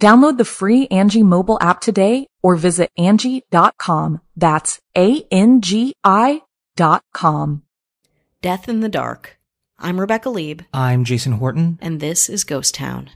Download the free Angi mobile app today or visit Angi.com. That's A-N-G-I dot com. Death in the Dark. I'm Rebecca Leib, I'm Jason Horton. and this is Ghost Town.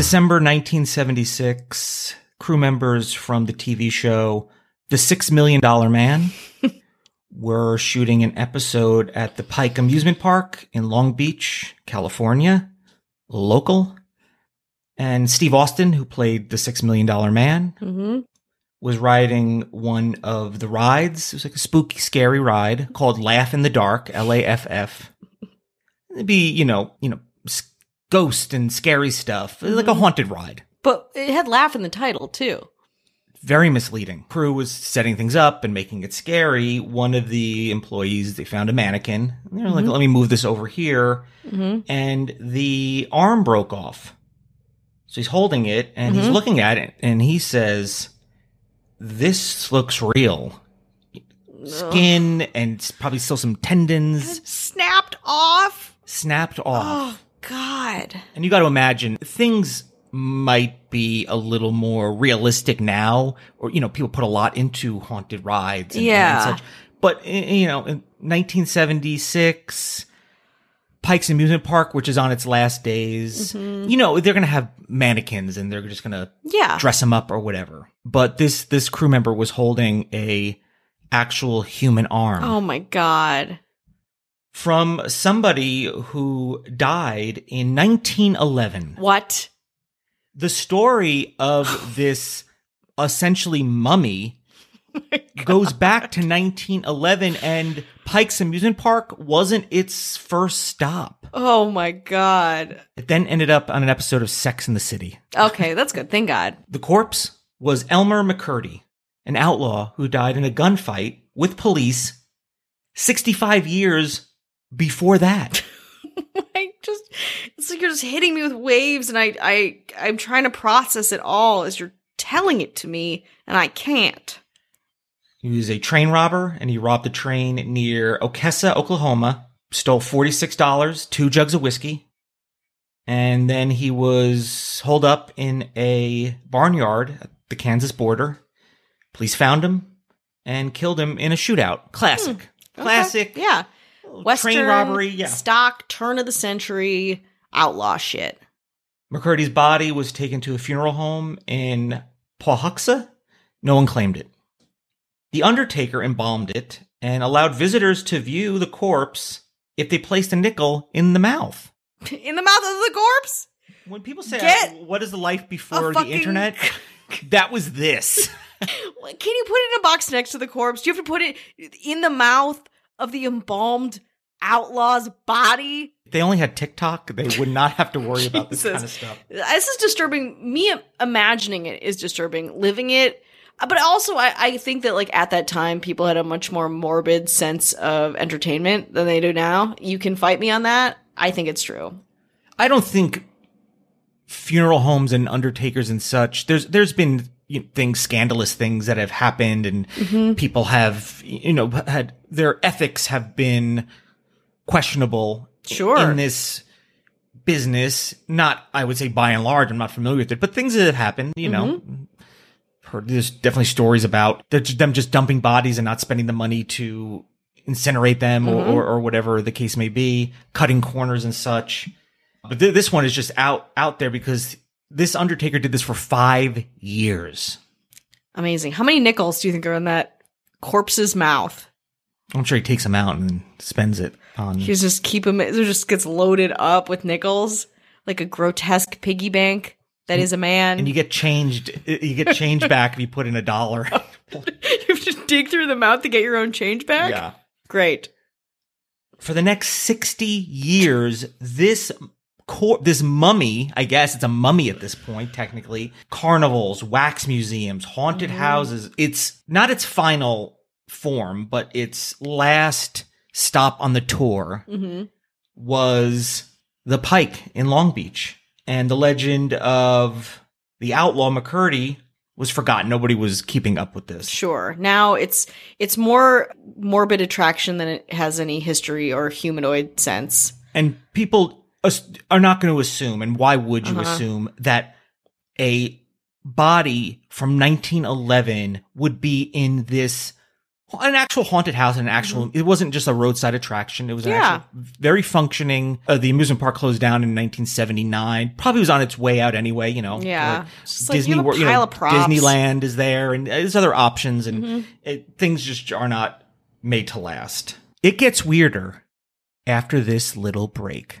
December 1976, crew members from the TV show The Six Million Dollar Man were shooting an episode at the Pike Amusement Park in Long Beach, California, local. And Steve Austin, who played the Six Million Dollar Man, Mm-hmm. was riding one of the rides. It was like a spooky, scary ride called Laugh in the Dark, L A F F. It'd be, you know, you know, ghost and scary stuff, like a mm-hmm. haunted ride. But it had laugh in the title, too. Very misleading. Crew was setting things up and making it scary. One of the employees, they found a mannequin. They're like, mm-hmm. let me move this over here. Mm-hmm. And the arm broke off. So he's holding it and he's mm-hmm. looking at it and he says, this looks real. Skin and probably still some tendons Snapped off. snapped off. Oh, God. And you got to imagine things might be a little more realistic now, or you know, people put a lot into haunted rides, and, Yeah. and such. But you know, in 1976, Pike's Amusement Park, which is on its last days, mm-hmm. you know, they're gonna have mannequins and they're just gonna Yeah. dress them up or whatever. But this this crew member was holding a actual human arm Oh, my God. From somebody who died in 1911. What? the story of this essentially mummy oh goes back to 1911 and Pike's Amusement Park wasn't its first stop. Oh, my God. It then ended up on an episode of Sex in the City. Okay, that's good. Thank God. The corpse was Elmer McCurdy, an outlaw who died in a gunfight with police 65 years before that. I just, it's like you're just hitting me with waves, and I, I, I'm trying to process it all as you're telling it to me, and I can't. He was a train robber and he robbed a train near Okesa, Oklahoma, stole $46, two jugs of whiskey, and then he was holed up in a barnyard at the Kansas border. Police found him and killed him in a shootout. Hmm. Classic. Okay. Classic. Yeah. Western Train robbery, yeah. stock turn of the century outlaw shit. McCurdy's body was taken to a funeral home in Pawhuska. No one claimed it. The Undertaker embalmed it and allowed visitors to view the corpse if they placed a nickel in the mouth. In the mouth of the corpse? When people say, Get uh, What is the life before a the fucking- internet? that was this. Can you put it in a box next to the corpse? Do you have to put it in the mouth of the embalmed outlaw's body? they only had TikTok. They would not have to worry about this kind of stuff. This is disturbing. Me imagining it is disturbing. Living it, uh, but also I, I think that like at that time people had a much more morbid sense of entertainment than they do now. You can fight me on that. I think it's true. I don't think funeral homes and undertakers and such. There's there's been you know, things, scandalous things that have happened, and Mm-hmm. people have you know had their ethics have been questionable. Sure. in this business. Not, I would say, by and large, I'm not familiar with it, but things that have happened. You know, Mm-hmm. heard there's definitely stories about them just dumping bodies and not spending the money to incinerate them or, or, or whatever the case may be, cutting corners and such. But th- this one is just out out there because this Undertaker did this for five years. Amazing. How many nickels do you think are in that corpse's mouth? I'm sure he takes them out and spends it on. He's just keep him. It just gets loaded up with nickels, like a grotesque piggy bank that is a man. and you get changed. You get change back if you put in a dollar. you have to dig through the mouth to get your own change back. yeah. Great. For the next sixty years, this cor- this mummy, I guess it's a mummy at this point, technically. Carnivals, wax museums, haunted houses. It's not its final form, but its last stop on the tour hmm was the Pike in Long Beach. And the legend of the outlaw McCurdy was forgotten. Nobody was keeping up with this. Sure. Now it's it's more morbid attraction than it has any history or humanoid sense. And people are not going to assume, and why would you Uh-huh. assume that a body from 1911 would be in this an actual haunted house and an actual it wasn't just a roadside attraction it was an Mm-hmm. Yeah. actual very functioning uh, the amusement park closed down in 1979 probably was on its way out anyway you know Yeah. Like, just like, you have a Wor- you know, pile of props. disneyland is there and there's other options and Mm-hmm. it, things just are not made to last it gets weirder after this little break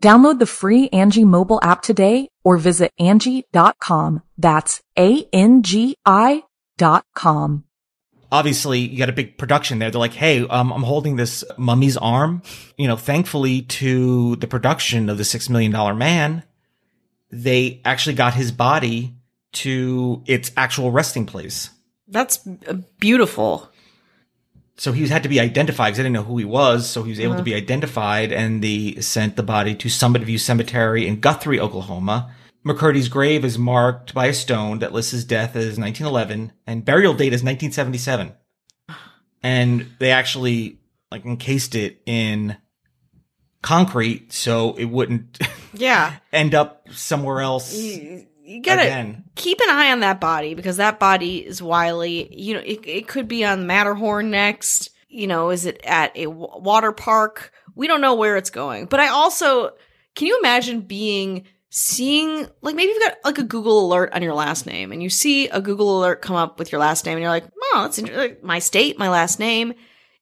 Download the free Angi mobile app today or visit Angi.com. That's A-N-G-I dot com. obviously you got a big production there. They're like, Hey, um, I'm holding this mummy's arm. You know, thankfully to the production of the six million dollar man, they actually got his body to its actual resting place. That's uh, beautiful. So he had to be identified because I didn't know who he was. So he was able to uh-huh. be identified and they sent the body to Summit View Cemetery in Guthrie, Oklahoma. McCurdy's grave is marked by a stone that lists his death as 1911 and burial date is 1977. And they actually like encased it in concrete so it wouldn't Yeah. end up somewhere else You, gotta again. keep an eye on that body because that body is wily. You know, it, it could be on Matterhorn next. You know, is it at a w- water park? We don't know where it's going. But I also, can you imagine being seeing like maybe you've got like a Google alert on your last name and you see a Google alert come up with your last name and you're like, oh, that's my state, my last name.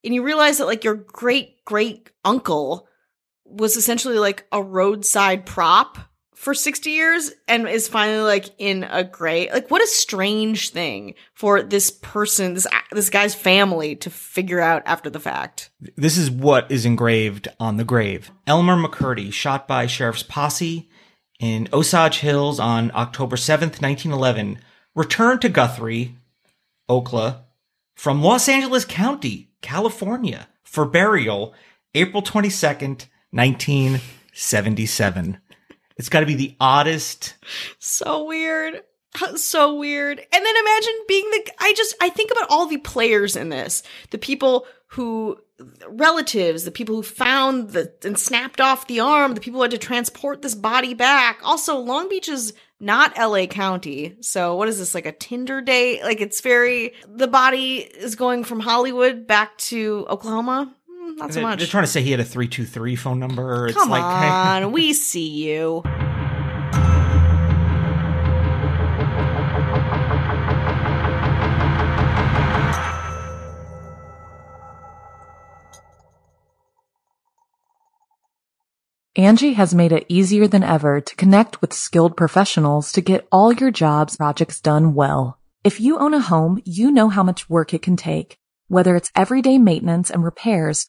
And you realize that like your great great uncle was essentially like a roadside prop for 60 years and is finally like in a gray like what a strange thing for this person this this guy's family to figure out after the fact This is what is engraved on the grave. Elmer McCurdy, shot by sheriff's posse in Osage Hills on October 7th, 1911, returned to Guthrie, Okla, from Los Angeles County, California, for burial April 22nd, 1977. It's got to be the oddest. so weird. So weird. And then imagine being the i just i think about all the players in this. The people who relatives the people who found the and snapped off the arm the people who had to transport this body back. Also long beach is not la county. So what is this like a tinder date? Like it's very the body is going from hollywood back to oklahoma not so They're, much they're trying to say he had a 323 phone number. It's come like, on we see you Angi has made it easier than ever to connect with skilled professionals to get all your jobs projects done well. If you own a home, you know how much work it can take, whether it's everyday maintenance and repairs